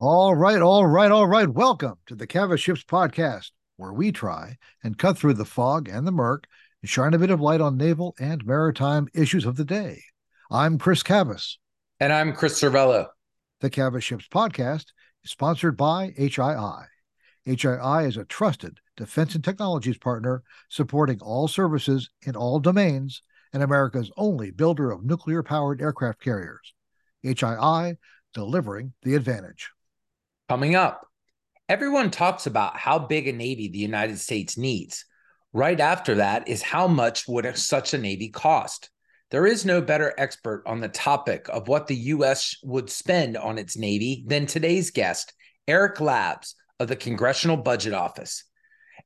All right, all right, all right. Welcome to the Cavas Ships podcast, where we try and cut through the fog and the murk and shine a bit of light on naval and maritime issues of the day. I'm Chris Cavas. And I'm Chris Servello. The Cavas Ships podcast is sponsored by HII. HII is a trusted defense and technologies partner supporting all services in all domains and America's only builder of nuclear powered aircraft carriers. HII delivering the advantage. Coming up, everyone talks about how big a Navy the United States needs. Right after that is how much would such a Navy cost? There is no better expert on the topic of what the U.S. would spend on its Navy than today's guest, Eric Labs of the Congressional Budget Office.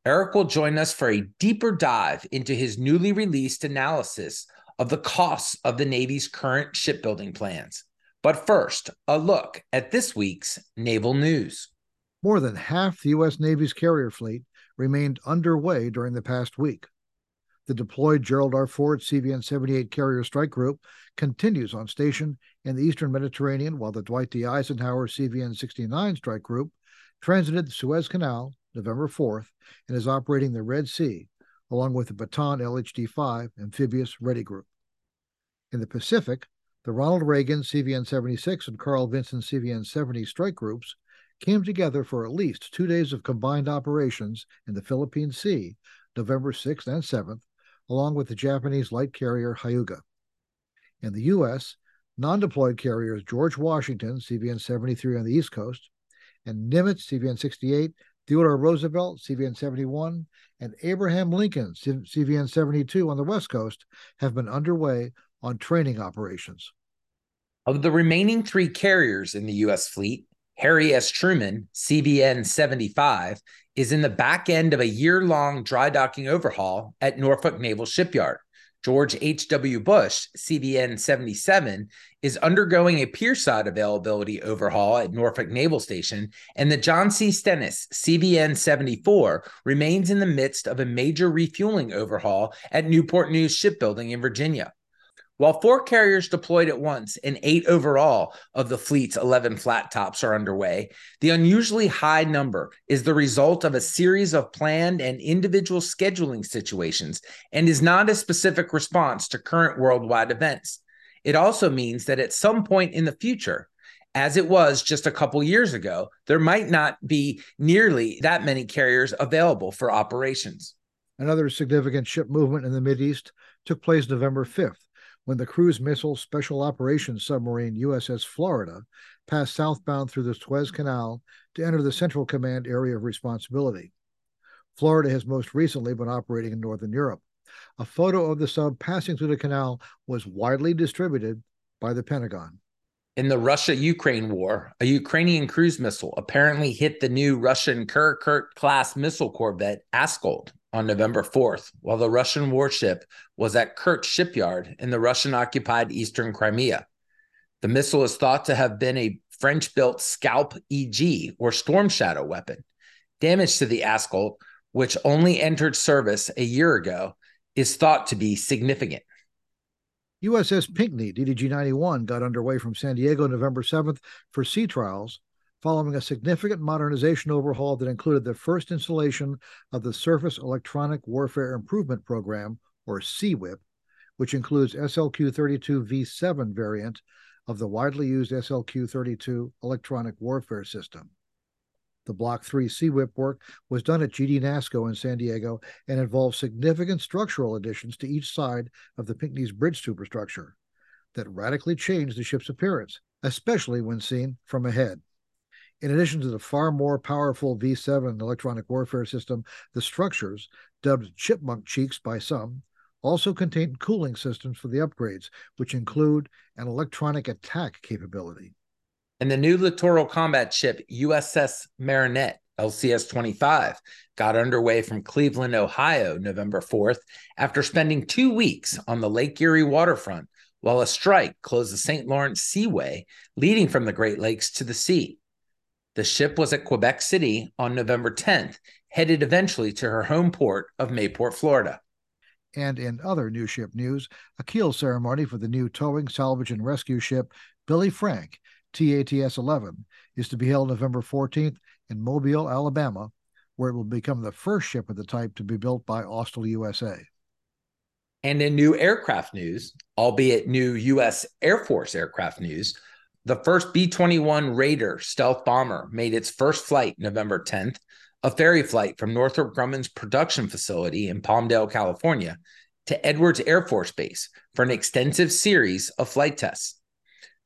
Eric will join us for a deeper dive into his newly released analysis of the costs of the Navy's current shipbuilding plans. But first, a look at this week's naval news. More than half the U.S. Navy's carrier fleet remained underway during the past week. The deployed Gerald R. Ford CVN 78 Carrier Strike Group continues on station in the Eastern Mediterranean, while the Dwight D. Eisenhower CVN 69 Strike Group transited the Suez Canal November 4th and is operating the Red Sea, along with the Bataan LHD 5 Amphibious Ready Group. In the Pacific, the Ronald Reagan CVN 76 and Carl Vinson CVN 70 strike groups came together for at least two days of combined operations in the Philippine Sea, November 6th and 7th, along with the Japanese light carrier Hyuga. In the U.S., non deployed carriers George Washington, CVN 73 on the East Coast, and Nimitz, CVN 68, Theodore Roosevelt, CVN 71, and Abraham Lincoln, CVN 72 on the West Coast, have been underway on training operations. Of the remaining three carriers in the U.S. fleet, Harry S. Truman, CVN 75, is in the back end of a year long dry docking overhaul at Norfolk Naval Shipyard. George H.W. Bush, CVN 77, is undergoing a pierside availability overhaul at Norfolk Naval Station, and the John C. Stennis, CVN 74, remains in the midst of a major refueling overhaul at Newport News Shipbuilding in Virginia. While four carriers deployed at once and eight overall of the fleet's 11 flat tops are underway, the unusually high number is the result of a series of planned and individual scheduling situations and is not a specific response to current worldwide events. It also means that at some point in the future, as it was just a couple years ago, there might not be nearly that many carriers available for operations. Another significant ship movement in the Mideast took place November 5th when the cruise missile special operations submarine USS Florida passed southbound through the Suez Canal to enter the Central Command area of responsibility. Florida has most recently been operating in Northern Europe. A photo of the sub passing through the canal was widely distributed by the Pentagon. In the Russia Ukraine war, a Ukrainian cruise missile apparently hit the new Russian Karakurt class missile corvette Askold on November 4th while the Russian warship was at Kerch shipyard in the Russian occupied eastern Crimea. The missile is thought to have been a French built Scalp EG or Storm Shadow weapon. Damage to the Askold, which only entered service a year ago, is thought to be significant. USS Pinckney DDG 91 got underway from San Diego November 7th for sea trials following a significant modernization overhaul that included the first installation of the Surface Electronic Warfare Improvement Program, or SEWIP, which includes SLQ 32 V7 variant of the widely used SLQ 32 electronic warfare system. The Block 3 SEWIP work was done at GD NASSCO in San Diego and involved significant structural additions to each side of the Pinckney's bridge superstructure that radically changed the ship's appearance, especially when seen from ahead. In addition to the far more powerful V7 electronic warfare system, the structures, dubbed chipmunk cheeks by some, also contain cooling systems for the upgrades, which include an electronic attack capability. And the new littoral combat ship USS Marinette LCS 25 got underway from Cleveland, Ohio, November 4th, after spending two weeks on the Lake Erie waterfront while a strike closed the St. Lawrence Seaway, leading from the Great Lakes to the sea. The ship was at Quebec City on November 10th, headed eventually to her home port of Mayport, Florida. And in other new ship news, a keel ceremony for the new towing, salvage, and rescue ship Billy Frank, TATS 11, is to be held November 14th in Mobile, Alabama, where it will become the first ship of the type to be built by Austal USA. And in new aircraft news, albeit new U.S. Air Force aircraft news, the first B 21 Raider stealth bomber made its first flight November 10th, a ferry flight from Northrop Grumman's production facility in Palmdale, California, to Edwards Air Force Base for an extensive series of flight tests.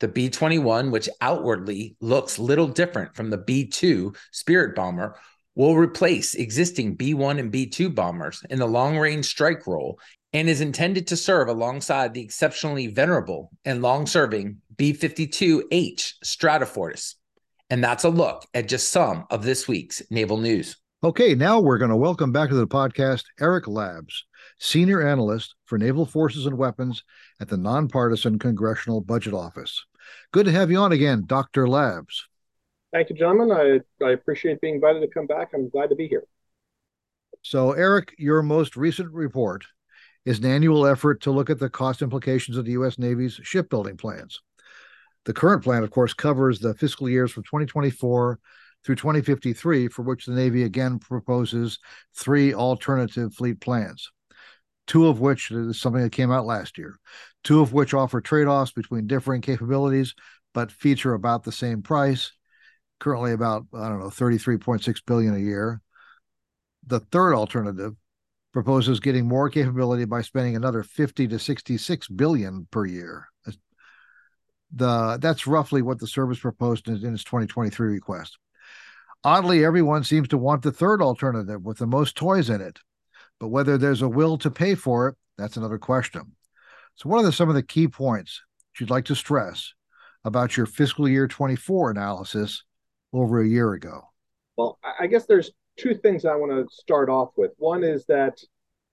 The B 21, which outwardly looks little different from the B 2 Spirit bomber, will replace existing B 1 and B 2 bombers in the long range strike role and is intended to serve alongside the exceptionally venerable and long serving B 52H Stratofortress. And that's a look at just some of this week's naval news. Okay, now we're going to welcome back to the podcast Eric Labs, Senior Analyst for Naval Forces and Weapons at the Nonpartisan Congressional Budget Office. Good to have you on again, Dr. Labs. Thank you, gentlemen. I, I appreciate being invited to come back. I'm glad to be here. So, Eric, your most recent report is an annual effort to look at the cost implications of the U.S. Navy's shipbuilding plans. The current plan, of course, covers the fiscal years from 2024 through 2053, for which the Navy again proposes three alternative fleet plans, two of which is something that came out last year, two of which offer trade offs between differing capabilities but feature about the same price, currently about, I don't know, 33.6 billion a year. The third alternative proposes getting more capability by spending another 50 to 66 billion per year. The that's roughly what the service proposed in, in its 2023 request. Oddly, everyone seems to want the third alternative with the most toys in it, but whether there's a will to pay for it, that's another question. So, what are the, some of the key points you'd like to stress about your fiscal year 24 analysis over a year ago? Well, I guess there's two things I want to start off with. One is that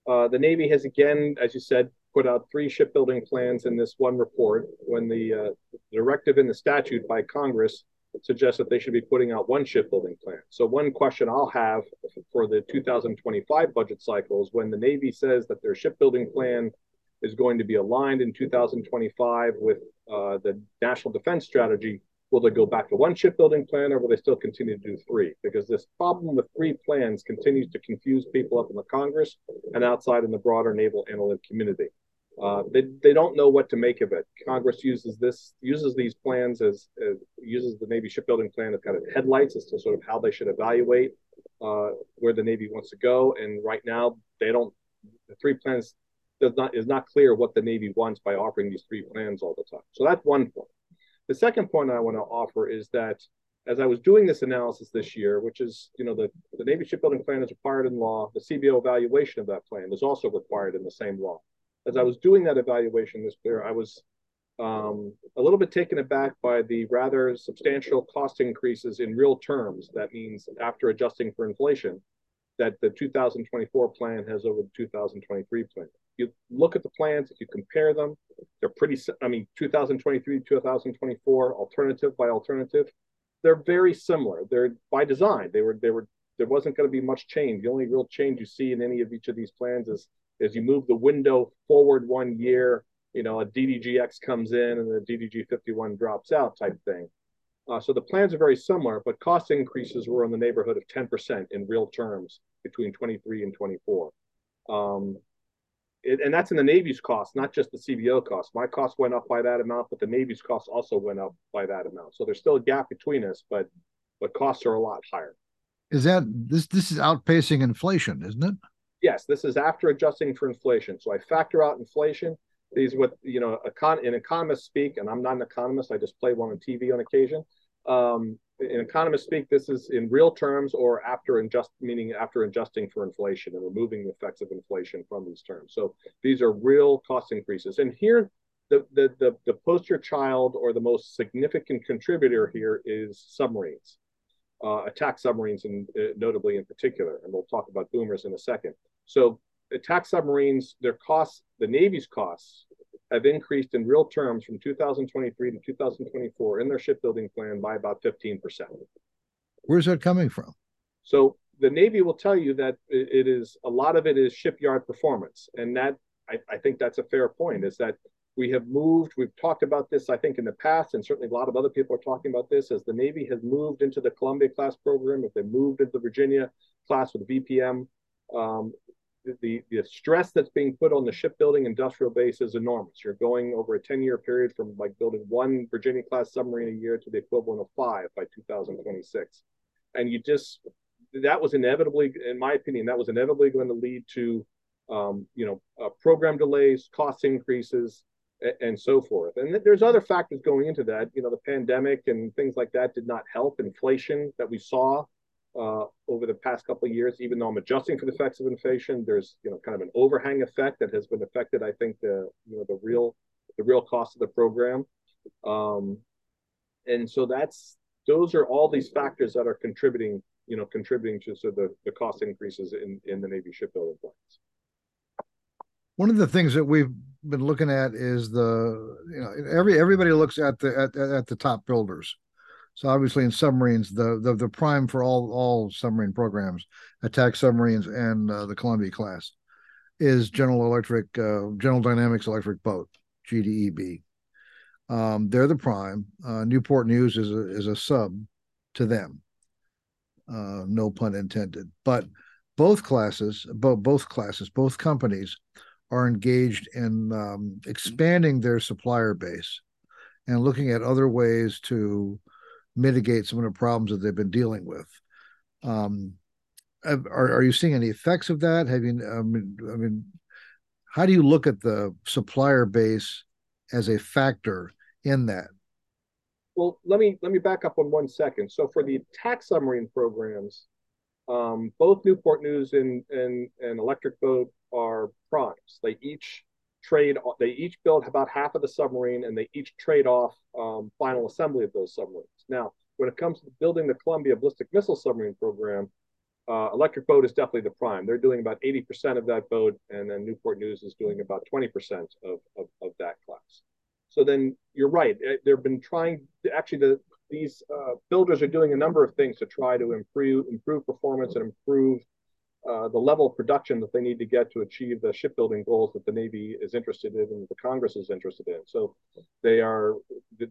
uh, the Navy has again, as you said, put out three shipbuilding plans in this one report when the uh, directive in the statute by Congress suggests that they should be putting out one shipbuilding plan. So, one question I'll have for the 2025 budget cycle is when the Navy says that their shipbuilding plan is going to be aligned in 2025 with uh, the national defense strategy, Will they go back to one shipbuilding plan or will they still continue to do three? Because this problem with three plans continues to confuse people up in the Congress and outside in the broader naval analytic community. Uh, they, they don't know what to make of it. Congress uses this uses these plans as, as uses the Navy shipbuilding plan as kind of headlights as to sort of how they should evaluate uh, where the Navy wants to go. And right now, they don't. The three plans does not is not clear what the Navy wants by offering these three plans all the time. So that's one point. The second point I want to offer is that as I was doing this analysis this year, which is, you know, the, the Navy shipbuilding plan is required in law, the CBO evaluation of that plan is also required in the same law. As I was doing that evaluation this year, I was um, a little bit taken aback by the rather substantial cost increases in real terms. That means after adjusting for inflation, that the 2024 plan has over the 2023 plan you look at the plans, if you compare them, they're pretty, I mean, 2023, 2024, alternative by alternative, they're very similar. They're by design. They were, they were, there wasn't going to be much change. The only real change you see in any of each of these plans is, is you move the window forward one year, you know, a DDGX comes in and the DDG 51 drops out type thing. Uh, so the plans are very similar, but cost increases were in the neighborhood of 10% in real terms between 23 and 24. Um, it, and that's in the Navy's cost, not just the CBO cost. My cost went up by that amount, but the Navy's cost also went up by that amount. So there's still a gap between us, but but costs are a lot higher. Is that this? This is outpacing inflation, isn't it? Yes, this is after adjusting for inflation. So I factor out inflation. These what you know, econ- in economists speak, and I'm not an economist. I just play one on TV on occasion. Um, in economist speak, this is in real terms or after adjust, meaning after adjusting for inflation and removing the effects of inflation from these terms. So these are real cost increases. And here, the, the, the, the poster child or the most significant contributor here is submarines, uh, attack submarines, and uh, notably in particular. And we'll talk about boomers in a second. So attack submarines, their costs, the Navy's costs have increased in real terms from 2023 to 2024 in their shipbuilding plan by about 15%. Where's that coming from? So the Navy will tell you that it is a lot of it is shipyard performance, and that I, I think that's a fair point. Is that we have moved. We've talked about this, I think, in the past, and certainly a lot of other people are talking about this as the Navy has moved into the Columbia class program. If they moved into the Virginia class with the VPM, um, the, the stress that's being put on the shipbuilding industrial base is enormous. You're going over a 10 year period from like building one Virginia class submarine a year to the equivalent of five by 2026. And you just, that was inevitably, in my opinion, that was inevitably going to lead to, um, you know, uh, program delays, cost increases, and, and so forth. And th- there's other factors going into that. You know, the pandemic and things like that did not help. Inflation that we saw uh, over the past couple of years, even though I'm adjusting for the effects of inflation, there's you know kind of an overhang effect that has been affected. I think the you know the real the real cost of the program, um, and so that's those are all these factors that are contributing you know contributing to so the the cost increases in in the Navy shipbuilding plans. One of the things that we've been looking at is the you know every everybody looks at the at, at the top builders so obviously in submarines, the the, the prime for all all submarine programs, attack submarines and uh, the Columbia class, is General Electric, uh, General Dynamics Electric Boat, GDEB. Um, they're the prime. Uh, Newport News is a is a sub to them. Uh, no pun intended. But both classes, both both classes, both companies are engaged in um, expanding their supplier base and looking at other ways to mitigate some of the problems that they've been dealing with. Um, are, are you seeing any effects of that? Have you, I mean, I mean, how do you look at the supplier base as a factor in that? Well, let me let me back up on one second. So for the attack submarine programs, um, both Newport News and, and and Electric Boat are primes. They each trade. They each build about half of the submarine, and they each trade off um, final assembly of those submarines. Now, when it comes to building the Columbia ballistic missile submarine program, uh, Electric Boat is definitely the prime. They're doing about 80% of that boat, and then Newport News is doing about 20% of, of, of that class. So then you're right. They've been trying, to, actually, the, these uh, builders are doing a number of things to try to improve improve performance and improve uh, the level of production that they need to get to achieve the shipbuilding goals that the Navy is interested in and the Congress is interested in. So they are,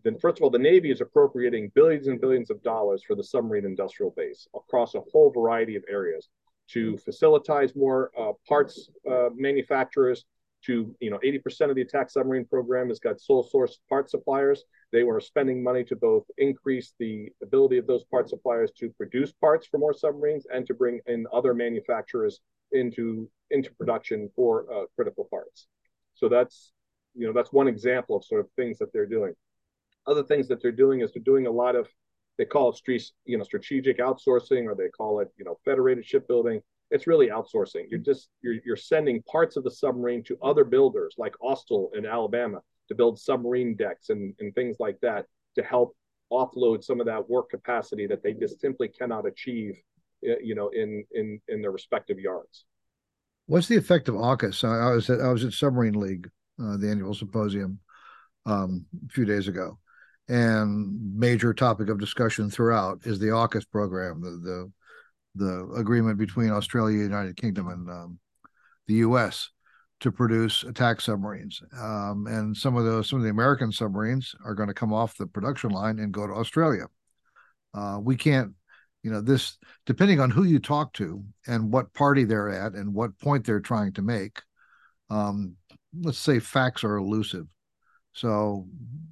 then first of all, the Navy is appropriating billions and billions of dollars for the submarine industrial base across a whole variety of areas to facilitate more uh, parts uh, manufacturers, to you know 80% of the attack submarine program has got sole source part suppliers. They were spending money to both increase the ability of those part suppliers to produce parts for more submarines and to bring in other manufacturers into into production for uh, critical parts. So that's you know that's one example of sort of things that they're doing. Other things that they're doing is they're doing a lot of they call it you know strategic outsourcing or they call it you know federated shipbuilding it's really outsourcing. You're just you're you're sending parts of the submarine to other builders like Austal in Alabama to build submarine decks and, and things like that to help offload some of that work capacity that they just simply cannot achieve you know in in in their respective yards. What's the effect of AUKUS? I was at I was at Submarine League, uh, the annual symposium, um, a few days ago, and major topic of discussion throughout is the AUKUS program, the the the agreement between Australia, United Kingdom, and um, the U.S. to produce attack submarines. Um, and some of those, some of the American submarines are going to come off the production line and go to Australia. Uh, we can't, you know, this depending on who you talk to and what party they're at and what point they're trying to make. Um, let's say facts are elusive. So,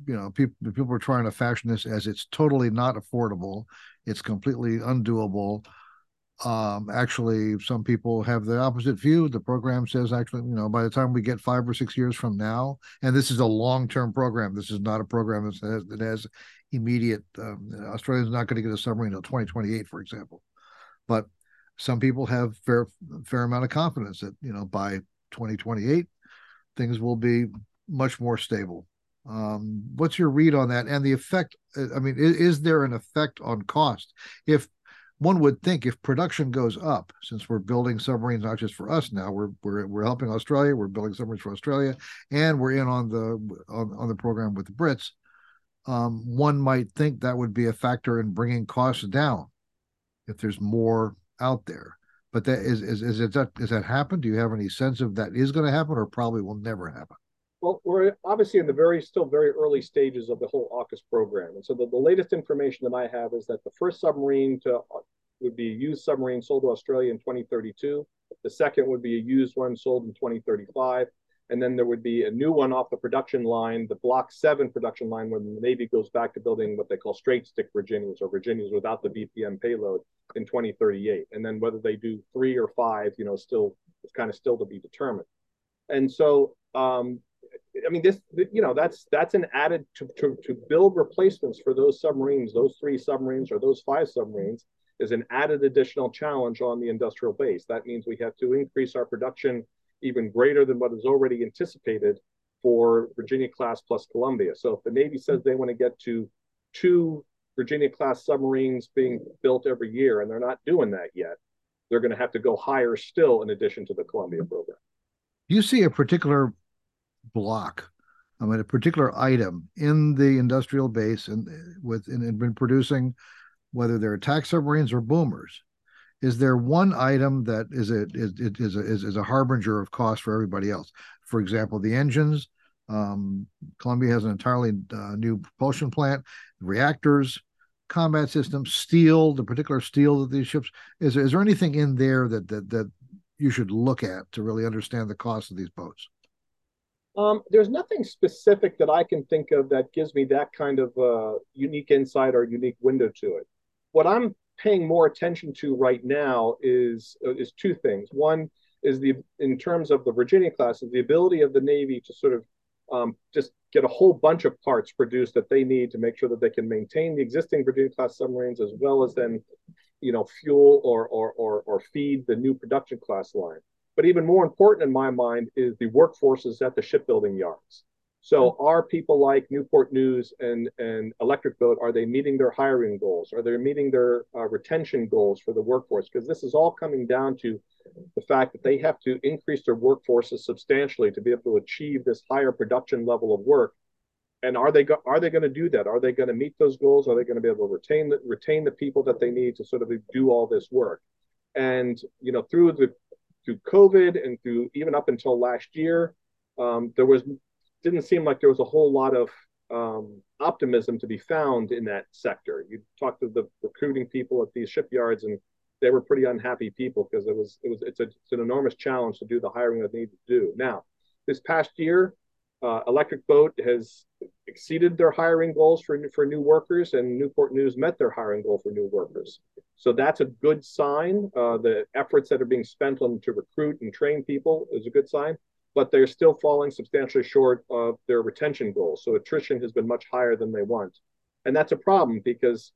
you know, people people are trying to fashion this as it's totally not affordable, it's completely undoable um, actually, some people have the opposite view. The program says actually, you know, by the time we get five or six years from now, and this is a long-term program. This is not a program that has, that has immediate. Um, Australia's not going to get a submarine until 2028, for example. But some people have fair fair amount of confidence that you know by 2028 things will be much more stable. Um, what's your read on that and the effect? I mean, is, is there an effect on cost if one would think if production goes up, since we're building submarines not just for us now, we're we're we're helping Australia, we're building submarines for Australia, and we're in on the on, on the program with the Brits. Um, one might think that would be a factor in bringing costs down if there's more out there. But that is is is that is that happened? Do you have any sense of that is going to happen, or probably will never happen? Well, we're obviously in the very still very early stages of the whole AUKUS program, and so the, the latest information that I have is that the first submarine to would be a used submarine sold to Australia in 2032. The second would be a used one sold in 2035. And then there would be a new one off the production line, the Block 7 production line, when the Navy goes back to building what they call straight stick Virginias or Virginias without the VPM payload in 2038. And then whether they do three or five, you know, still it's kind of still to be determined. And so, um, I mean, this, you know, that's that's an added to, to, to build replacements for those submarines, those three submarines or those five submarines is an added additional challenge on the industrial base. That means we have to increase our production even greater than what is already anticipated for Virginia class plus Columbia. So if the Navy says they want to get to two Virginia class submarines being built every year, and they're not doing that yet, they're going to have to go higher still in addition to the Columbia program. You see a particular block, I mean, a particular item in the industrial base and uh, with and been producing whether they're attack submarines or boomers. Is there one item that is a is is a, is, a harbinger of cost for everybody else? For example, the engines. Um, Columbia has an entirely uh, new propulsion plant, reactors, combat systems, steel, the particular steel that these ships is. Is there anything in there that that that you should look at to really understand the cost of these boats? Um, there's nothing specific that I can think of that gives me that kind of uh, unique insight or unique window to it what I'm paying more attention to right now is uh, is two things. One is the in terms of the Virginia class is the ability of the Navy to sort of um, just get a whole bunch of parts produced that they need to make sure that they can maintain the existing Virginia class submarines as well as then you know fuel or or or, or feed the new production class line. But even more important in my mind is the workforces at the shipbuilding yards. So are people like Newport News and, and Electric Boat, are they meeting their hiring goals? Are they meeting their uh, retention goals for the workforce? Because this is all coming down to the fact that they have to increase their workforces substantially to be able to achieve this higher production level of work. And are they go- are they going to do that? Are they going to meet those goals? Are they going to be able to retain the, retain the people that they need to sort of do all this work? And you know, through the through COVID and through even up until last year, um, there was didn't seem like there was a whole lot of um, optimism to be found in that sector. You talked to the recruiting people at these shipyards, and they were pretty unhappy people because it was it was it's, a, it's an enormous challenge to do the hiring that they need to do. Now, this past year, uh, Electric Boat has exceeded their hiring goals for for new workers, and Newport News met their hiring goal for new workers. So that's a good sign. Uh, the efforts that are being spent on to recruit and train people is a good sign but they're still falling substantially short of their retention goals. So attrition has been much higher than they want. And that's a problem because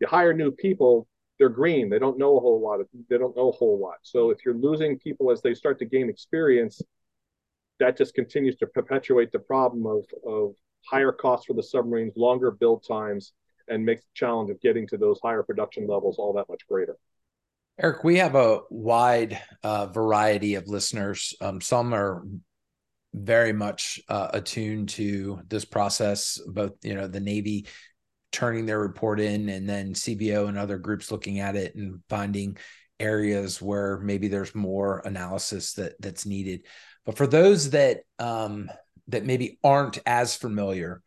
you hire new people, they're green. They don't know a whole lot. Of, they don't know a whole lot. So if you're losing people as they start to gain experience, that just continues to perpetuate the problem of, of higher costs for the submarines, longer build times, and makes the challenge of getting to those higher production levels all that much greater. Eric, we have a wide uh, variety of listeners. Um, some are very much uh, attuned to this process, both you know the Navy turning their report in, and then CBO and other groups looking at it and finding areas where maybe there's more analysis that that's needed. But for those that um, that maybe aren't as familiar,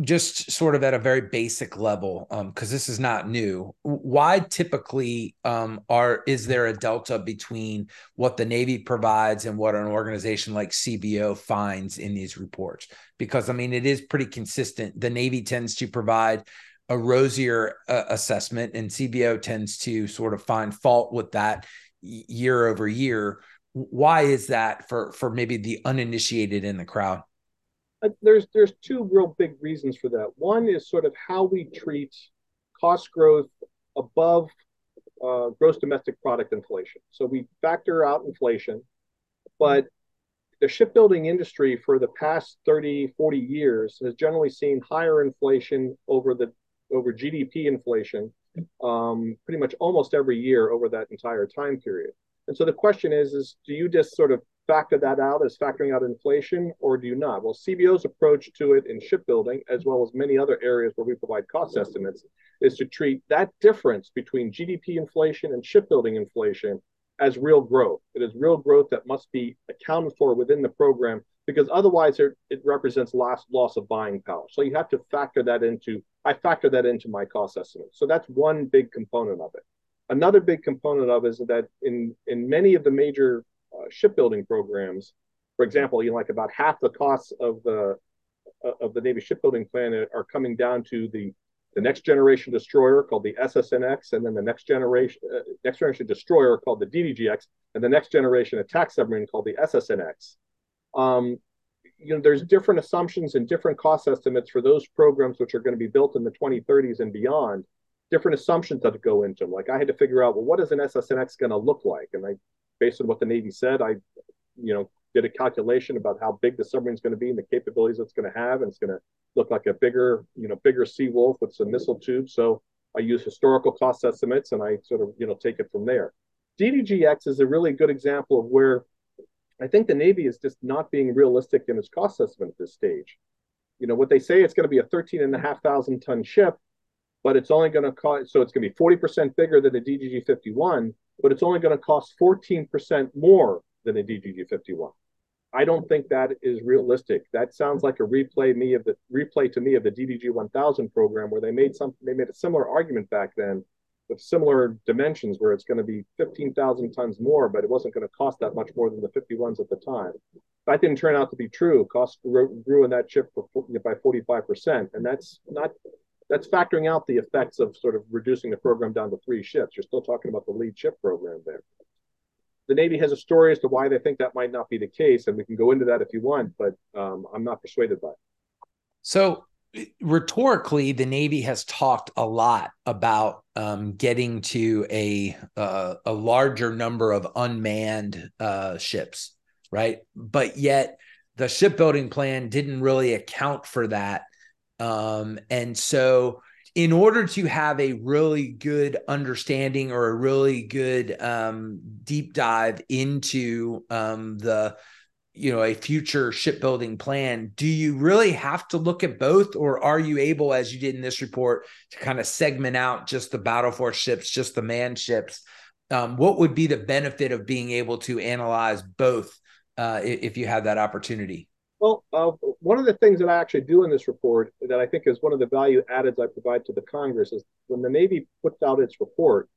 just sort of at a very basic level because um, this is not new. Why typically um, are is there a delta between what the navy provides and what an organization like cbo finds in these reports? Because i mean it is pretty consistent. The navy tends to provide a rosier uh, assessment and cbo tends to sort of find fault with that year over year. Why is that for for maybe the uninitiated in the crowd there's there's two real big reasons for that. One is sort of how we treat cost growth above uh, gross domestic product inflation. So we factor out inflation, but the shipbuilding industry for the past 30, 40 years has generally seen higher inflation over the over GDP inflation um, pretty much almost every year over that entire time period. And so the question is, is do you just sort of factor that out as factoring out inflation, or do you not? Well, CBO's approach to it in shipbuilding, as well as many other areas where we provide cost estimates, is to treat that difference between GDP inflation and shipbuilding inflation as real growth. It is real growth that must be accounted for within the program because otherwise it, it represents loss loss of buying power. So you have to factor that into. I factor that into my cost estimate. So that's one big component of it. Another big component of it is that in in many of the major shipbuilding programs, for example, you know, like about half the costs of the uh, of the Navy shipbuilding plan are coming down to the the next generation destroyer called the SSNX, and then the next generation uh, next generation destroyer called the DDGX, and the next generation attack submarine called the SSNX. Um, you know, there's different assumptions and different cost estimates for those programs which are going to be built in the 2030s and beyond. Different assumptions that go into them. Like I had to figure out, well, what is an SSNX going to look like? And I, based on what the Navy said, I, you know, did a calculation about how big the submarine is going to be and the capabilities it's going to have, and it's going to look like a bigger, you know, bigger Seawolf with some missile tubes. So I use historical cost estimates and I sort of, you know, take it from there. DDGX is a really good example of where I think the Navy is just not being realistic in its cost estimate at this stage. You know, what they say it's going to be a 13 and a half thousand ton ship, but it's only going to cost, so it's going to be 40% bigger than the DDG 51, but it's only going to cost 14% more than a DDG 51. I don't think that is realistic. That sounds like a replay me of the replay to me of the DDG 1000 program where they made something they made a similar argument back then with similar dimensions where it's going to be 15,000 tons more, but it wasn't going to cost that much more than the 51s at the time. That didn't turn out to be true. Cost grew in that ship by 45%. And that's not, that's factoring out the effects of sort of reducing the program down to three ships. You're still talking about the lead ship program there. The Navy has a story as to why they think that might not be the case, and we can go into that if you want, but um, I'm not persuaded by it. So rhetorically, the Navy has talked a lot about um, getting to a uh, a larger number of unmanned uh, ships, right? But yet, the shipbuilding plan didn't really account for that, um, and so in order to have a really good understanding or a really good um, deep dive into um, the you know a future shipbuilding plan do you really have to look at both or are you able as you did in this report to kind of segment out just the battle force ships just the man ships? Um, what would be the benefit of being able to analyze both uh, if you had that opportunity well uh, one of the things that i actually do in this report that i think is one of the value addeds i provide to the congress is when the navy puts out its report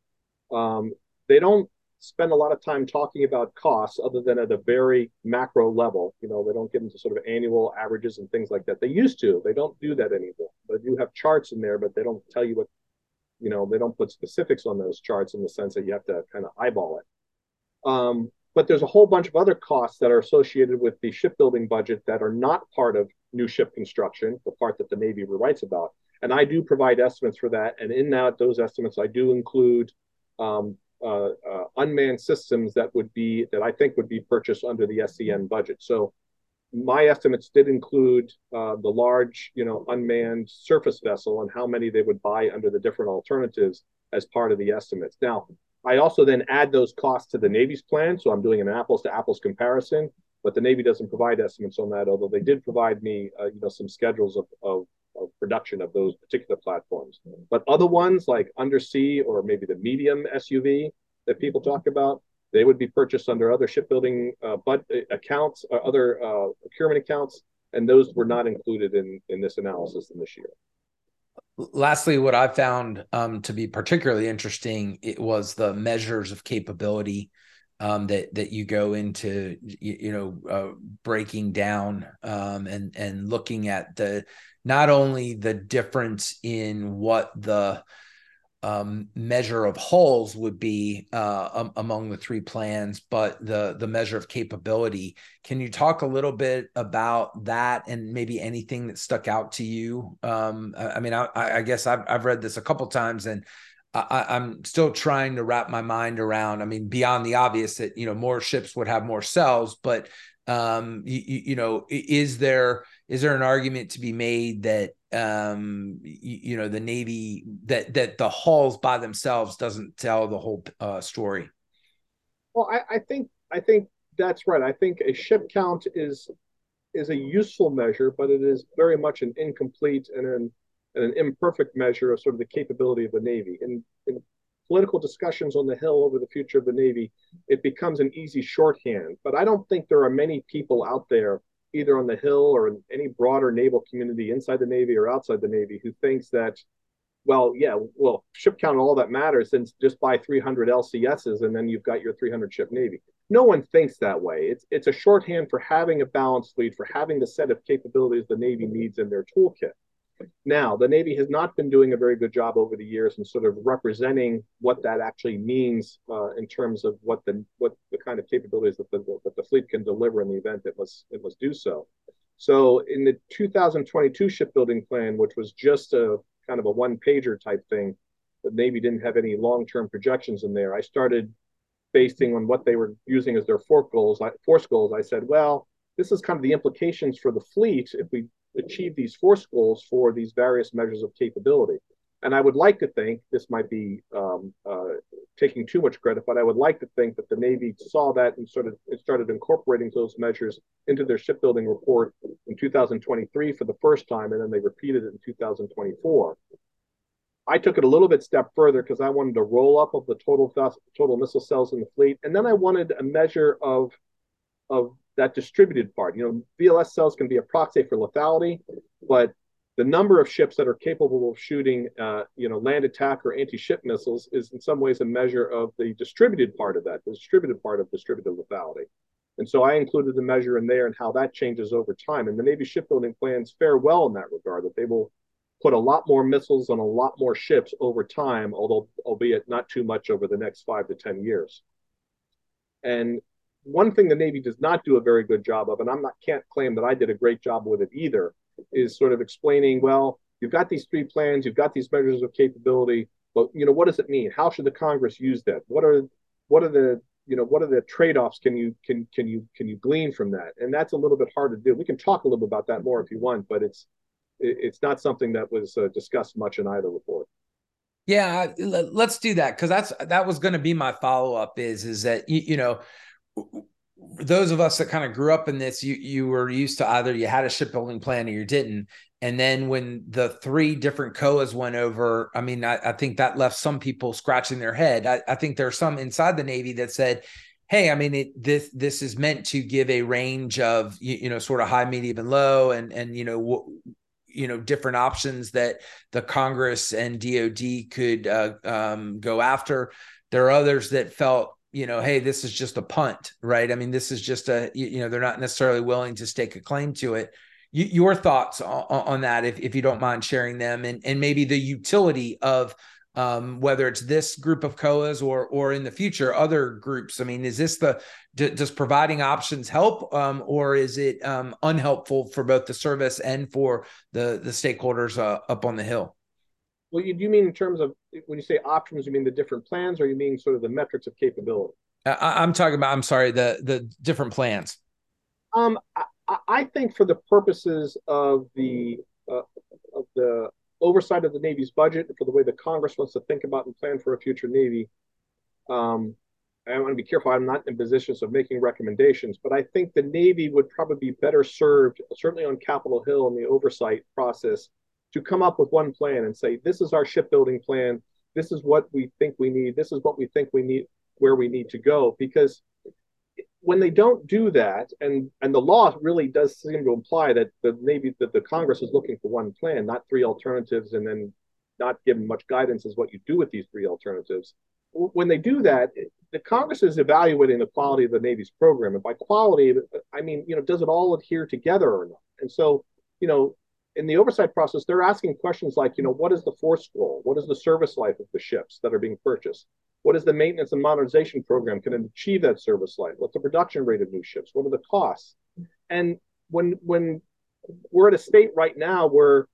um, they don't spend a lot of time talking about costs other than at a very macro level. You know, they don't get into sort of annual averages and things like that. They used to. They don't do that anymore. But you have charts in there, but they don't tell you what, you know, they don't put specifics on those charts in the sense that you have to kind of eyeball it. Um, but there's a whole bunch of other costs that are associated with the shipbuilding budget that are not part of new ship construction, the part that the Navy writes about. And I do provide estimates for that. And in that, those estimates, I do include um, uh, uh, unmanned systems that would be that I think would be purchased under the SCN budget. So my estimates did include uh, the large, you know, unmanned surface vessel and how many they would buy under the different alternatives as part of the estimates. Now, I also then add those costs to the Navy's plan, so I'm doing an apples to apples comparison. But the Navy doesn't provide estimates on that, although they did provide me, uh, you know, some schedules of, of of production of those particular platforms. But other ones like undersea or maybe the medium SUV that people talk about, they would be purchased under other shipbuilding uh, but uh, accounts, or uh, other uh, procurement accounts, and those were not included in in this analysis in this year. Lastly, what I found um, to be particularly interesting it was the measures of capability um, that that you go into, you, you know, uh, breaking down um, and and looking at the not only the difference in what the um, measure of hulls would be uh, um, among the three plans, but the the measure of capability. Can you talk a little bit about that and maybe anything that stuck out to you? Um, I, I, mean, I, I, guess I've I've read this a couple times and. I, am still trying to wrap my mind around. I mean, beyond the obvious that you know more ships would have more cells, but um, you, you know, is there is there an argument to be made that um, you, you, know the Navy that that the hulls by themselves doesn't tell the whole uh, story? Well, I, I think I think That's right. I think a ship count is is a useful measure, but it is very much an incomplete and an, and an imperfect measure of sort of the capability of the Navy. In, in political discussions on the Hill over the future of the Navy, it becomes an easy shorthand. But I don't think there are many people out there, either on the Hill or in any broader naval community inside the Navy or outside the Navy, who thinks that well, yeah, well, ship count all that matters, then just buy 300 LCSs and then you've got your 300 ship Navy. No one thinks that way. It's it's a shorthand for having a balanced fleet, for having the set of capabilities the Navy needs in their toolkit. Now, the Navy has not been doing a very good job over the years in sort of representing what that actually means uh, in terms of what the what the kind of capabilities that the that the fleet can deliver in the event it must it must do so. So, in the 2022 shipbuilding plan, which was just a kind of a one pager type thing. The Navy didn't have any long term projections in there. I started basing on what they were using as their force goals. I, force goals. I said, well, this is kind of the implications for the fleet if we achieve these force goals for these various measures of capability. And I would like to think this might be um, uh, taking too much credit, but I would like to think that the Navy saw that and sort of started incorporating those measures into their shipbuilding report in 2023 for the first time, and then they repeated it in 2024. I took it a little bit step further because I wanted a roll up of the total total missile cells in the fleet, and then I wanted a measure of of that distributed part. You know, VLS cells can be a proxy for lethality, but the number of ships that are capable of shooting, uh, you know, land attack or anti-ship missiles is in some ways a measure of the distributed part of that, the distributed part of distributed lethality. And so I included the measure in there and how that changes over time. And the Navy shipbuilding plans fare well in that regard, that they will put a lot more missiles on a lot more ships over time, although albeit not too much over the next five to 10 years. And one thing the Navy does not do a very good job of, and I'm not can't claim that I did a great job with it either, is sort of explaining, well, you've got these three plans, you've got these measures of capability, but you know, what does it mean? How should the Congress use that? What are what are the you know what are the trade-offs can you can can you can you glean from that and that's a little bit hard to do we can talk a little bit about that more if you want but it's it's not something that was uh, discussed much in either report yeah let's do that because that's that was going to be my follow-up is is that you, you know those of us that kind of grew up in this, you you were used to either you had a shipbuilding plan or you didn't. And then when the three different COAs went over, I mean, I, I think that left some people scratching their head. I, I, think there are some inside the Navy that said, "Hey, I mean, it, this this is meant to give a range of you, you know sort of high, medium, and low, and and you know." W- you know different options that the congress and dod could uh, um, go after there are others that felt you know, hey, this is just a punt, right? I mean, this is just a, you know, they're not necessarily willing to stake a claim to it. You, your thoughts on, on, that, if, if you don't mind sharing them, and and maybe the utility of um, whether it's this group of COAs or or in the future other groups. I mean, is this the d- does providing options help, um, or is it um, unhelpful for both the service and for the the stakeholders uh, up on the hill? Well, you, you mean in terms of when you say options, you mean the different plans, or you mean sort of the metrics of capability? I, am talking about. I'm sorry, the the different plans. Um, I, I think for the purposes of the uh, of the oversight of the Navy's budget, for the way the Congress wants to think about and plan for a future Navy, um, I want to be careful. I'm not in positions of making recommendations, but I think the Navy would probably be better served, certainly on Capitol Hill in the oversight process, to come up with one plan and say, this is our shipbuilding plan. This is what we think we need. This is what we think we need, where we need to go. Because when they don't do that, and and the law really does seem to imply that the Navy, that the Congress is looking for one plan, not three alternatives, and then not given much guidance as what you do with these three alternatives. When they do that, the Congress is evaluating the quality of the Navy's program, and by quality, I mean you know does it all adhere together or not? And so you know in the oversight process, they're asking questions like, you know, what is the force goal? What is the service life of the ships that are being purchased? What is the maintenance and modernization program? Can it achieve that service life? What's the production rate of new ships? What are the costs? And when when we're at a state right now where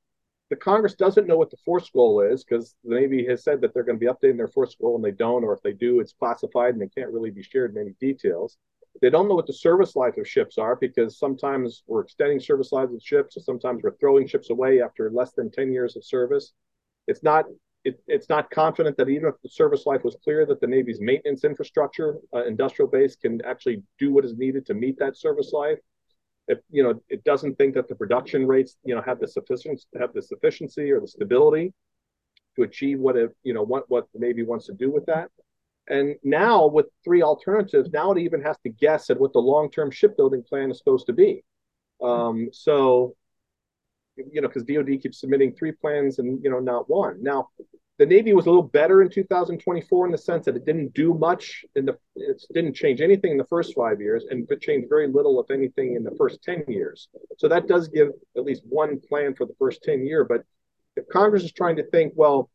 the Congress doesn't know what the force goal is because the Navy has said that they're going to be updating their force goal and they don't, or if they do, it's classified and they can't really be shared in any details. They don't know what the service life of ships are because sometimes we're extending service lives of ships, or sometimes we're throwing ships away after less than 10 years of service. It's not it, it's not confident that even if the service life was clear, that the Navy's maintenance infrastructure, uh, industrial base, can actually do what is needed to meet that service life. It, you know, it doesn't think that the production rates, you know, have the sufficiency, have the sufficiency or the stability to achieve what it, you know, what what the Navy wants to do with that. And now with three alternatives, now it even has to guess at what the long-term shipbuilding plan is supposed to be. Um, so you know, because DoD keeps submitting three plans and you know not one. Now, the Navy was a little better in 2024 in the sense that it didn't do much in the it didn't change anything in the first five years, and it changed very little, if anything, in the first 10 years. So that does give at least one plan for the first 10 year. But if Congress is trying to think, well,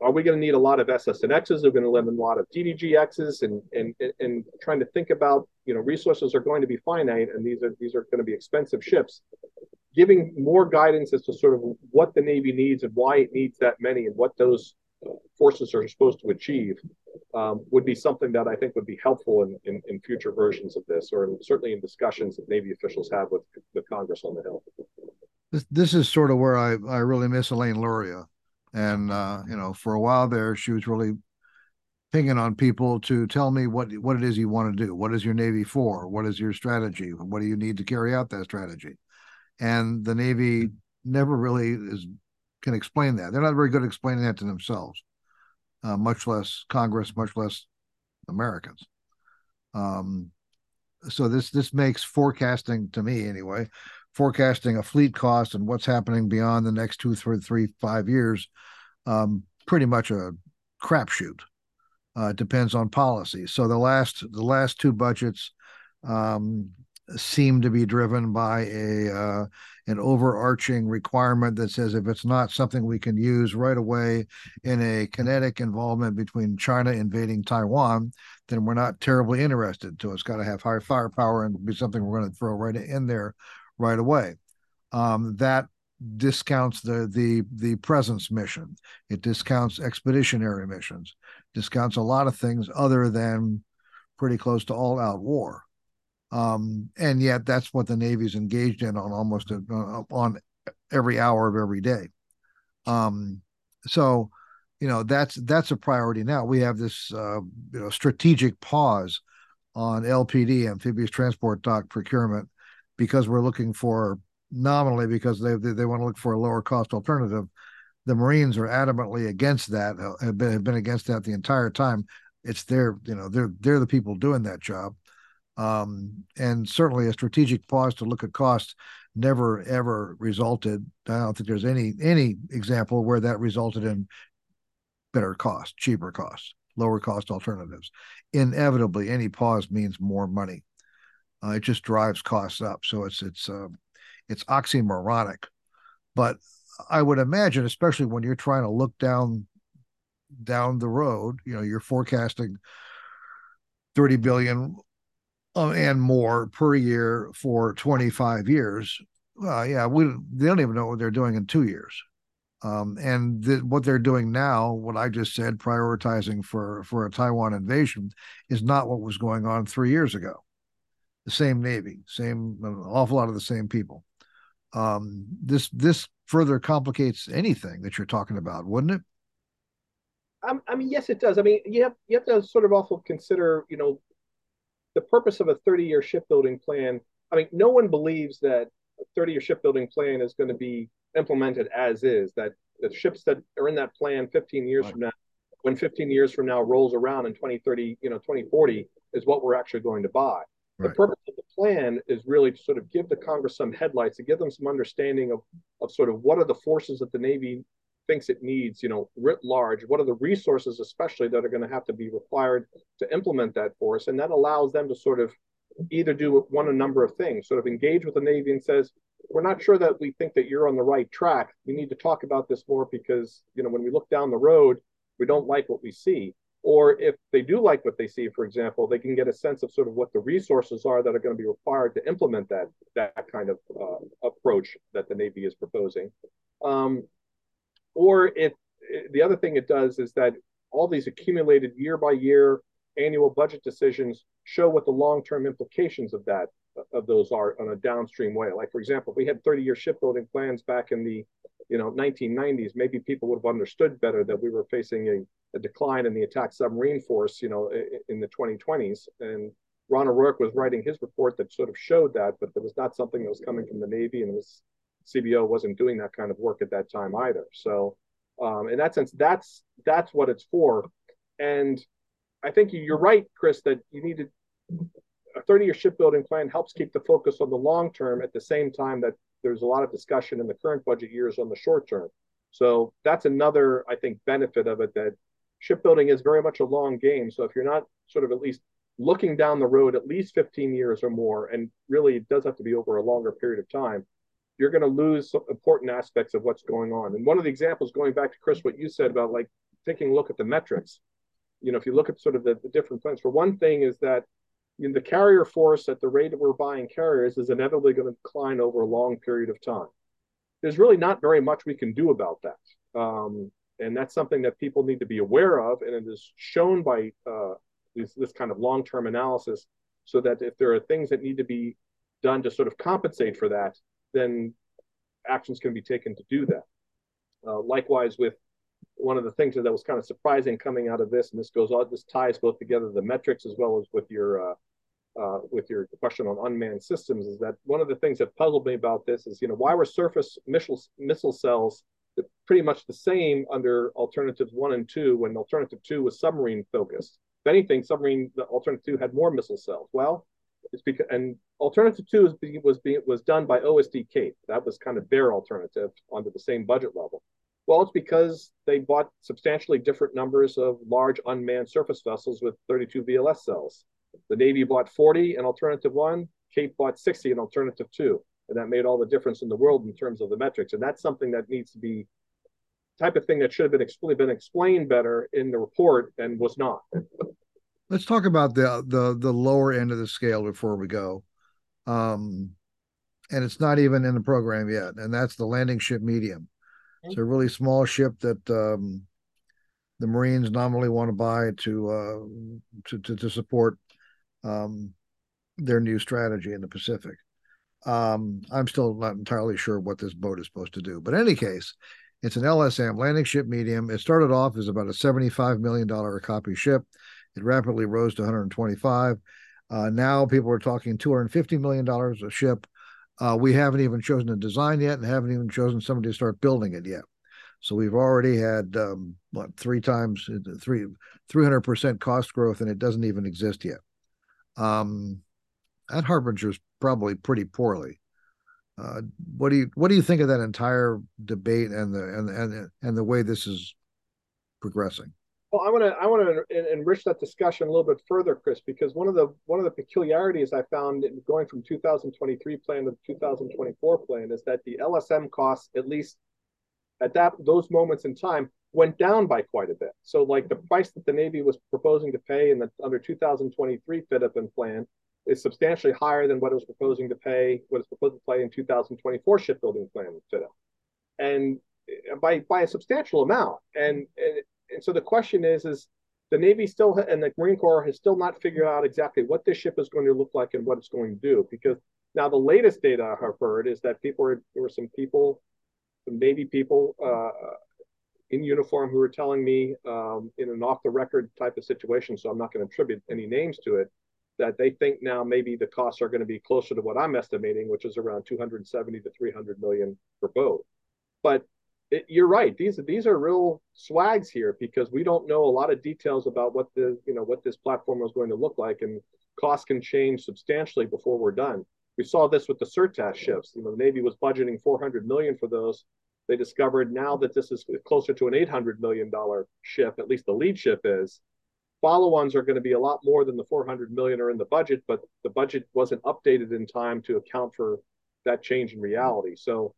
are we going to need a lot of SSNXs? Are we going to live in a lot of DDGXs? And, and, and trying to think about, you know, resources are going to be finite and these are, these are going to be expensive ships giving more guidance as to sort of what the Navy needs and why it needs that many and what those forces are supposed to achieve um, would be something that I think would be helpful in, in, in, future versions of this, or certainly in discussions that Navy officials have with the Congress on the Hill. This, this is sort of where I, I really miss Elaine Luria. And, uh, you know, for a while there, she was really pinging on people to tell me what, what it is you want to do. What is your Navy for? What is your strategy? What do you need to carry out that strategy? and the Navy never really is can explain that. They're not very good at explaining that to themselves, uh, much less Congress, much less Americans. Um, so this this makes forecasting to me anyway, forecasting a fleet cost and what's happening beyond the next two, three, three, five years, um, pretty much a crapshoot. Uh, depends on policy. So the last the last two budgets, um, seem to be driven by a uh, an overarching requirement that says if it's not something we can use right away in a kinetic involvement between China invading Taiwan, then we're not terribly interested. So it's got to have high firepower and be something we're going to throw right in there right away. Um, that discounts the the the presence mission. It discounts expeditionary missions. Discounts a lot of things other than pretty close to all out war. Um, and yet that's what the Navy's engaged in on almost a, uh, on every hour of every day. Um, so, you know, that's that's a priority now. We have this uh, you know strategic pause on LPD amphibious transport dock procurement because we're looking for nominally because they they, they want to look for a lower cost alternative. The Marines are adamantly against that. Uh, have been have been against that the entire time. It's their you know they're they're the people doing that job um, and certainly a strategic pause to look at costs never ever resulted. I don't think there's any any example where that resulted in better cost, cheaper costs, lower cost alternatives. Inevitably, any pause means more money. Uh, it just drives costs up. So it's it's uh, it's oxymoronic. But I would imagine, especially when you're trying to look down down the road, you know, you're forecasting 30 billion uh, and more per year for 25 years. Uh, yeah, we they don't even know what they're doing in two years. Um, and what they're doing now, what I just said, prioritizing for for a Taiwan invasion, is not what was going on three years ago. The same Navy, same an awful lot of the same people. Um, this this further complicates anything that you're talking about, wouldn't it? Um, I mean, yes, it does. I mean, you have you have to sort of also consider, you know, the purpose of a 30 year shipbuilding plan, I mean, no one believes that a 30 year shipbuilding plan is going to be implemented as is, that the ships that are in that plan 15 years right. from now, when 15 years from now rolls around in 2030, you know, 2040 is what we're actually going to buy. Right. The purpose of the plan is really to sort of give the Congress some headlights, to give them some understanding of, of sort of what are the forces that the Navy thinks it needs, you know, writ large, what are the resources especially that are going to have to be required to implement that force? And that allows them to sort of either do one a number of things, sort of engage with the Navy and says, we're not sure that we think that you're on the right track. We need to talk about this more because, you know, when we look down the road, we don't like what we see. Or if they do like what they see, for example, they can get a sense of sort of what the resources are that are going to be required to implement that that kind of uh, approach that the Navy is proposing. Um, or if the other thing it does is that all these accumulated year by year annual budget decisions show what the long-term implications of that of those are on a downstream way. Like for example, we had 30-year shipbuilding plans back in the you know 1990s, maybe people would have understood better that we were facing a, a decline in the attack submarine force, you know, in, the 2020s. And Ron O'Rourke was writing his report that sort of showed that, but it was not something that was coming from the Navy, and was CBO wasn't doing that kind of work at that time either. So, um, in that sense, that's that's what it's for. And I think you're right, Chris, that you need to a 30-year shipbuilding plan helps keep the focus on the long term at the same time that there's a lot of discussion in the current budget years on the short term. So that's another, I think, benefit of it that shipbuilding is very much a long game. So if you're not sort of at least looking down the road at least 15 years or more, and really it does have to be over a longer period of time, you're going to lose some important aspects of what's going on. And one of the examples, going back to Chris, what you said about like taking a look at the metrics, you know, if you look at sort of the, the different plans, for one thing is that the carrier force at the rate that we're buying carriers is inevitably going to decline over a long period of time. There's really not very much we can do about that. Um, and that's something that people need to be aware of. And it is shown by uh, this, this kind of long term analysis so that if there are things that need to be done to sort of compensate for that, then actions can be taken to do that. Uh, likewise, with one of the things that was kind of surprising coming out of this, and this goes on, this ties both together the metrics as well as with your uh, uh, with your question on unmanned systems, is that one of the things that puzzled me about this is, you know, why were surface missile missile cells pretty much the same under alternatives one and two when alternative two was submarine focused? If anything, submarine the alternative two had more missile cells. Well, it's because and alternative two was being, was being was done by OSD CAPE. That was kind of their alternative under the same budget level. Well, it's because they bought substantially different numbers of large unmanned surface vessels with 32 VLS cells. The Navy bought 40 in alternative one, CAPE bought 60 in alternative two. And that made all the difference in the world in terms of the metrics. And that's something that needs to be type of thing that should have been, been explained better in the report and was not. Let's talk about the the the lower end of the scale before we go. Um, and it's not even in the program yet, and that's the landing ship medium. It's a really small ship that um, the Marines nominally want to buy to uh, to, to, to support um, their new strategy in the Pacific. Um, I'm still not entirely sure what this boat is supposed to do, but in any case, it's an LSM landing ship medium. It started off as about a 75 million dollar a copy ship. It rapidly rose to 125. Uh, now people are talking 250 million dollars a ship. Uh, we haven't even chosen a design yet, and haven't even chosen somebody to start building it yet. So we've already had um, what three times three three hundred percent cost growth, and it doesn't even exist yet. Um, that harbingers probably pretty poorly. Uh, what do you what do you think of that entire debate and the and and and the way this is progressing? Well, I want to I want to enrich that discussion a little bit further, Chris, because one of the one of the peculiarities I found in going from 2023 plan to the 2024 plan is that the LSM costs, at least at that those moments in time, went down by quite a bit. So, like the price that the Navy was proposing to pay in the under 2023 FYDP and plan is substantially higher than what it was proposing to pay, what it's proposed to pay in 2024 shipbuilding plan FYDP, and eh, by by a substantial amount. And, and and so the question is, is the Navy still and the Marine Corps has still not figured out exactly what this ship is going to look like and what it's going to do. Because now the latest data I have heard is that people were, there were some people, some Navy people uh, in uniform who were telling me um, in an off the record type of situation, so I'm not going to attribute any names to it, that they think now maybe the costs are going to be closer to what I'm estimating, which is around 270 to 300 million per boat. But it, you're right. These these are real swags here because we don't know a lot of details about what the you know what this platform was going to look like, and costs can change substantially before we're done. We saw this with the SURTASS ships. You know, the Navy was budgeting 400 million for those. They discovered now that this is closer to an 800 million dollar ship. At least the lead ship is. Follow-ons are going to be a lot more than the 400 million are in the budget, but the budget wasn't updated in time to account for that change in reality. So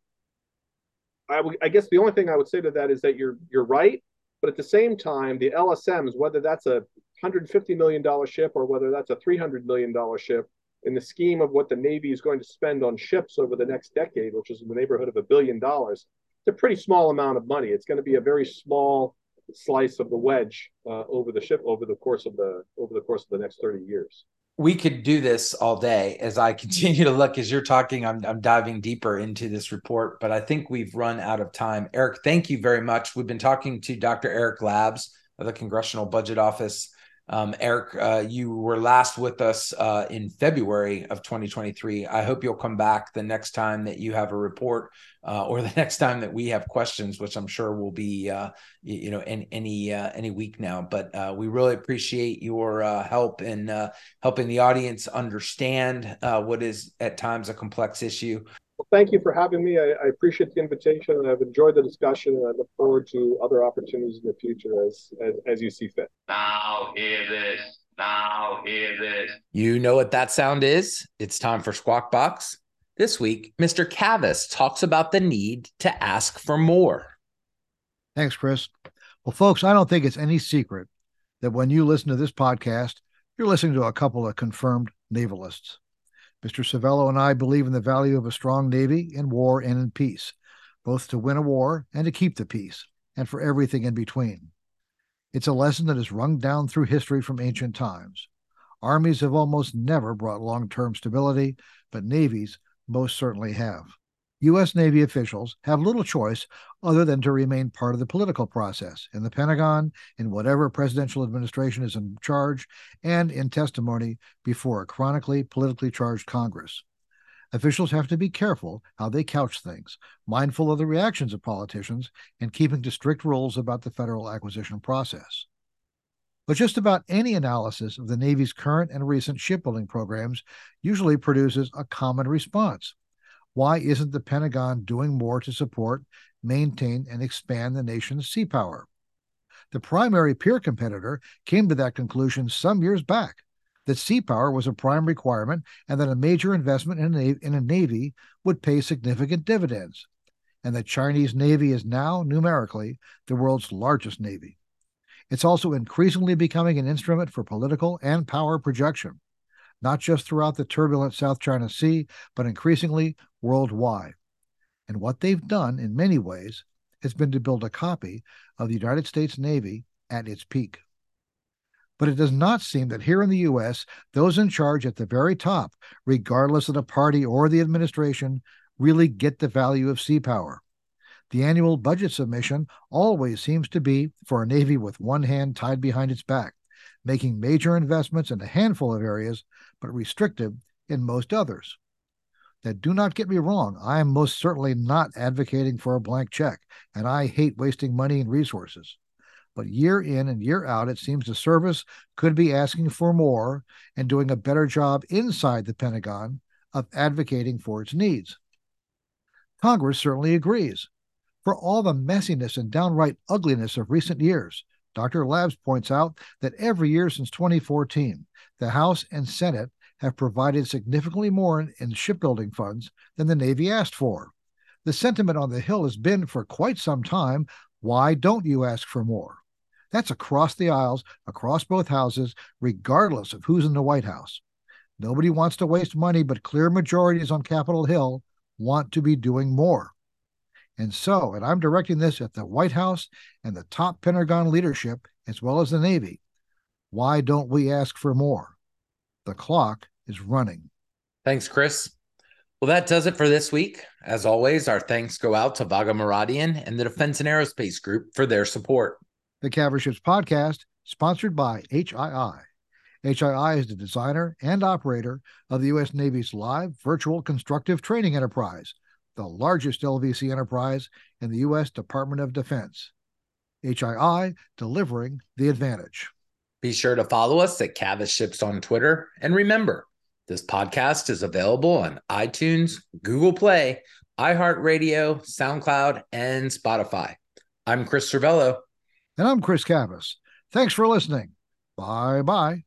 I, guess the only thing I would say to that is that you're you're right, but at the same time, the LSMs, whether that's a 150 million dollar ship or whether that's a 300 million dollar ship, in the scheme of what the Navy is going to spend on ships over the next decade, which is in the neighborhood of a billion dollars, it's a pretty small amount of money. It's going to be a very small slice of the wedge uh, over the ship over the course of the over the course of the next 30 years. We could do this all day as I continue to look as you're talking. I'm, I'm diving deeper into this report, but I think we've run out of time. Eric, thank you very much. We've been talking to Dr. Eric Labs of the Congressional Budget Office. Um, Eric, uh, you were last with us uh, in February of 2023. I hope you'll come back the next time that you have a report uh, or the next time that we have questions, which I'm sure will be, uh, you, know, in, any uh, any week now. But uh, we really appreciate your help in helping the audience understand what is at times a complex issue. Well, thank you for having me. I, I, appreciate the invitation, and I've enjoyed the discussion, and I look forward to other opportunities in the future as as, as you see fit. Now hear this. Now hear this. You know what that sound is? It's time for Squawk Box. This week, Mr. Cavas talks about the need to ask for more. Thanks, Chris. Well, folks, I don't think it's any secret that when you listen to this podcast, you're listening to a couple of confirmed navalists. Mr. Servello and I believe in the value of a strong Navy in war and in peace, both to win a war and to keep the peace, and for everything in between. It's a lesson that is rung down through history from ancient times. Armies have almost never brought long term stability, but navies most certainly have. U.S. Navy officials have little choice other than to remain part of the political process in the Pentagon, in whatever presidential administration is in charge, and in testimony before a chronically politically charged Congress. Officials have to be careful how they couch things, mindful of the reactions of politicians, and keeping to strict rules about the federal acquisition process. But just about any analysis of the Navy's current and recent shipbuilding programs usually produces a common response why isn't the Pentagon doing more to support, maintain, and expand the nation's sea power? The primary peer competitor came to that conclusion some years back that sea power was a prime requirement and that a major investment in a, in a navy would pay significant dividends. And the Chinese Navy is now, numerically, the world's largest navy. It's also increasingly becoming an instrument for political and power projection not just throughout the turbulent South China Sea, but increasingly worldwide. And what they've done in many ways has been to build a copy of the United States Navy at its peak. But it does not seem that here in the U.S., those in charge at the very top, regardless of the party or the administration, really get the value of sea power. The annual budget submission always seems to be for a Navy with one hand tied behind its back, making major investments in a handful of areas, but restrictive in most others. Now, do not get me wrong, I am most certainly not advocating for a blank check, and I hate wasting money and resources. But year in and year out, it seems the service could be asking for more and doing a better job inside the Pentagon of advocating for its needs. Congress certainly agrees. For all the messiness and downright ugliness of recent years, Dr. Labs points out that every year since 2014, the House and Senate have provided significantly more in, in, shipbuilding funds than the Navy asked for. The sentiment on the Hill has been for quite some time why don't you ask for more? That's across the aisles, across both houses, regardless of who's in the White House. Nobody wants to waste money, but clear majorities on Capitol Hill want to be doing more. And so, and I'm directing this at the White House and the top Pentagon leadership, as well as the Navy. Why don't we ask for more? The clock is running. Thanks, Chris. Well, that does it for this week. As always, our thanks go out to Vago Muradian and the Defense and Aerospace Group for their support. The Cavalry podcast, sponsored by HII. HII is the designer and operator of the U.S. Navy's live virtual constructive training enterprise the largest LVC enterprise in the U.S. Department of Defense. HII delivering the advantage. Be sure to follow us at Cavas Ships on Twitter. And remember, this podcast is available on iTunes, Google Play, iHeartRadio, SoundCloud, and Spotify. I'm Chris Servello. And I'm Chris Cavas. Thanks for listening. Bye bye.